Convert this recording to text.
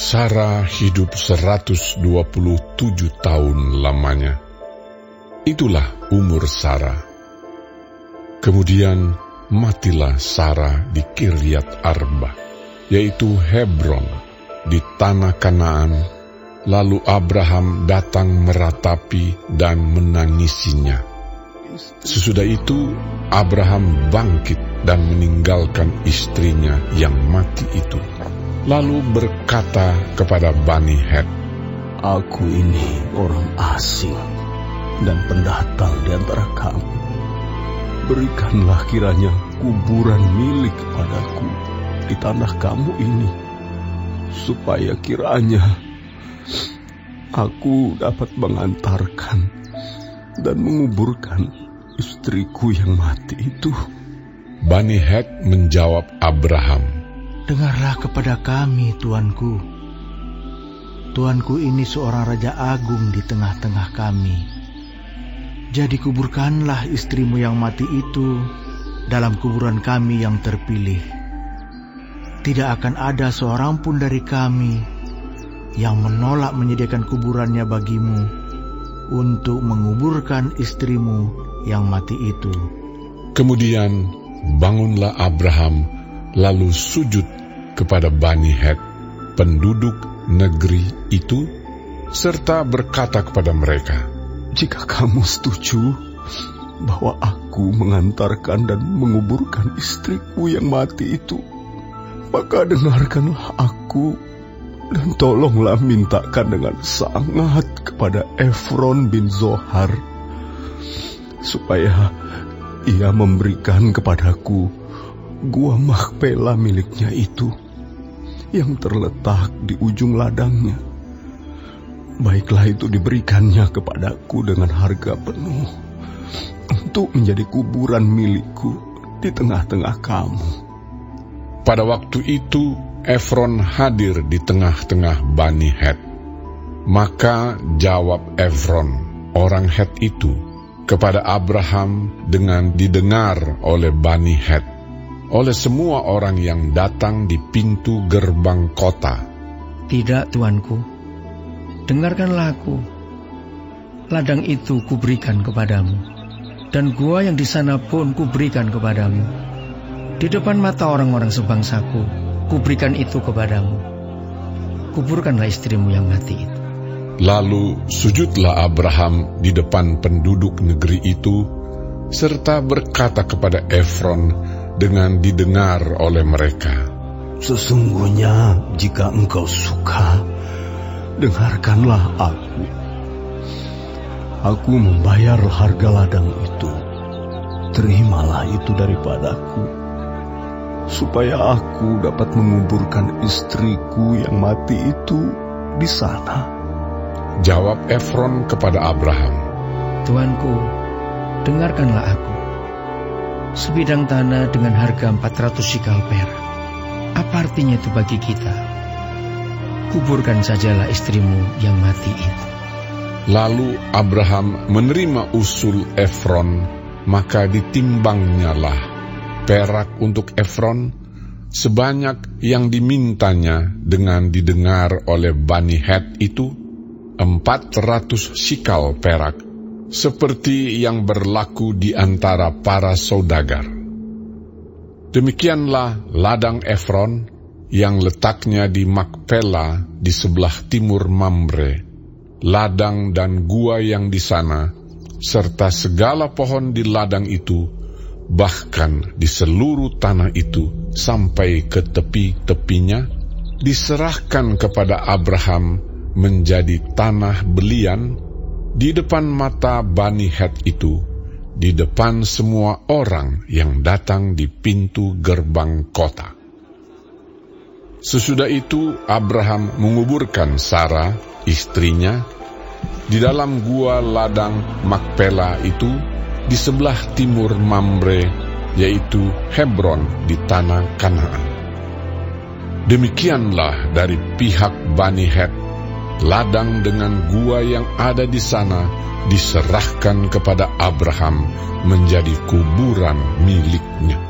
Sarah hidup 127 tahun lamanya. Itulah umur Sarah. Kemudian matilah Sarah di Kiryat Arba, yaitu Hebron, di tanah Kanaan. Lalu Abraham datang meratapi dan menangisinya. Sesudah itu, Abraham bangkit dan meninggalkan istrinya yang mati itu lalu berkata kepada Bani Het, Aku ini orang asing dan pendatang di antara kamu. Berikanlah kiranya kuburan milik padaku di tanah kamu ini, supaya kiranya aku dapat mengantarkan dan menguburkan istriku yang mati itu. Bani Het menjawab Abraham, Dengarlah kepada kami, Tuanku. Tuanku ini seorang raja agung di tengah-tengah kami. Jadi kuburkanlah istrimu yang mati itu dalam kuburan kami yang terpilih. Tidak akan ada seorang pun dari kami yang menolak menyediakan kuburannya bagimu untuk menguburkan istrimu yang mati itu. Kemudian bangunlah Abraham lalu sujud kepada Bani Het, penduduk negeri itu, serta berkata kepada mereka, Jika kamu setuju bahwa aku mengantarkan dan menguburkan istriku yang mati itu, maka dengarkanlah aku dan tolonglah mintakan dengan sangat kepada Efron bin Zohar supaya ia memberikan kepadaku gua Makpela miliknya itu yang terletak di ujung ladangnya. Baiklah itu diberikannya kepadaku dengan harga penuh untuk menjadi kuburan milikku di tengah-tengah kamu. Pada waktu itu Efron hadir di tengah-tengah Bani Het. Maka jawab Efron, orang Het itu, kepada Abraham dengan didengar oleh Bani Het oleh semua orang yang datang di pintu gerbang kota. Tidak, tuanku. Dengarkanlah aku. Ladang itu kuberikan kepadamu, dan gua yang di sana pun kuberikan kepadamu. Di depan mata orang-orang sebangsaku, kuberikan itu kepadamu. Kuburkanlah istrimu yang mati itu. Lalu sujudlah Abraham di depan penduduk negeri itu, serta berkata kepada Efron, dengan didengar oleh mereka. Sesungguhnya jika engkau suka, dengarkanlah aku. Aku membayar harga ladang itu. Terimalah itu daripadaku, supaya aku dapat menguburkan istriku yang mati itu di sana. Jawab Efron kepada Abraham, Tuanku, dengarkanlah aku sebidang tanah dengan harga 400 sikal perak. Apa artinya itu bagi kita? Kuburkan sajalah istrimu yang mati itu. Lalu Abraham menerima usul Efron, maka ditimbangnyalah perak untuk Efron sebanyak yang dimintanya dengan didengar oleh Bani Het itu, 400 sikal perak seperti yang berlaku di antara para saudagar. Demikianlah ladang Efron yang letaknya di Makpela di sebelah timur Mamre, ladang dan gua yang di sana, serta segala pohon di ladang itu, bahkan di seluruh tanah itu sampai ke tepi-tepinya, diserahkan kepada Abraham menjadi tanah belian di depan mata Bani Het itu, di depan semua orang yang datang di pintu gerbang kota. Sesudah itu Abraham menguburkan Sarah, istrinya, di dalam gua ladang Makpela itu di sebelah timur Mamre, yaitu Hebron di tanah Kanaan. Demikianlah dari pihak Bani Het ladang dengan gua yang ada di sana diserahkan kepada Abraham menjadi kuburan miliknya.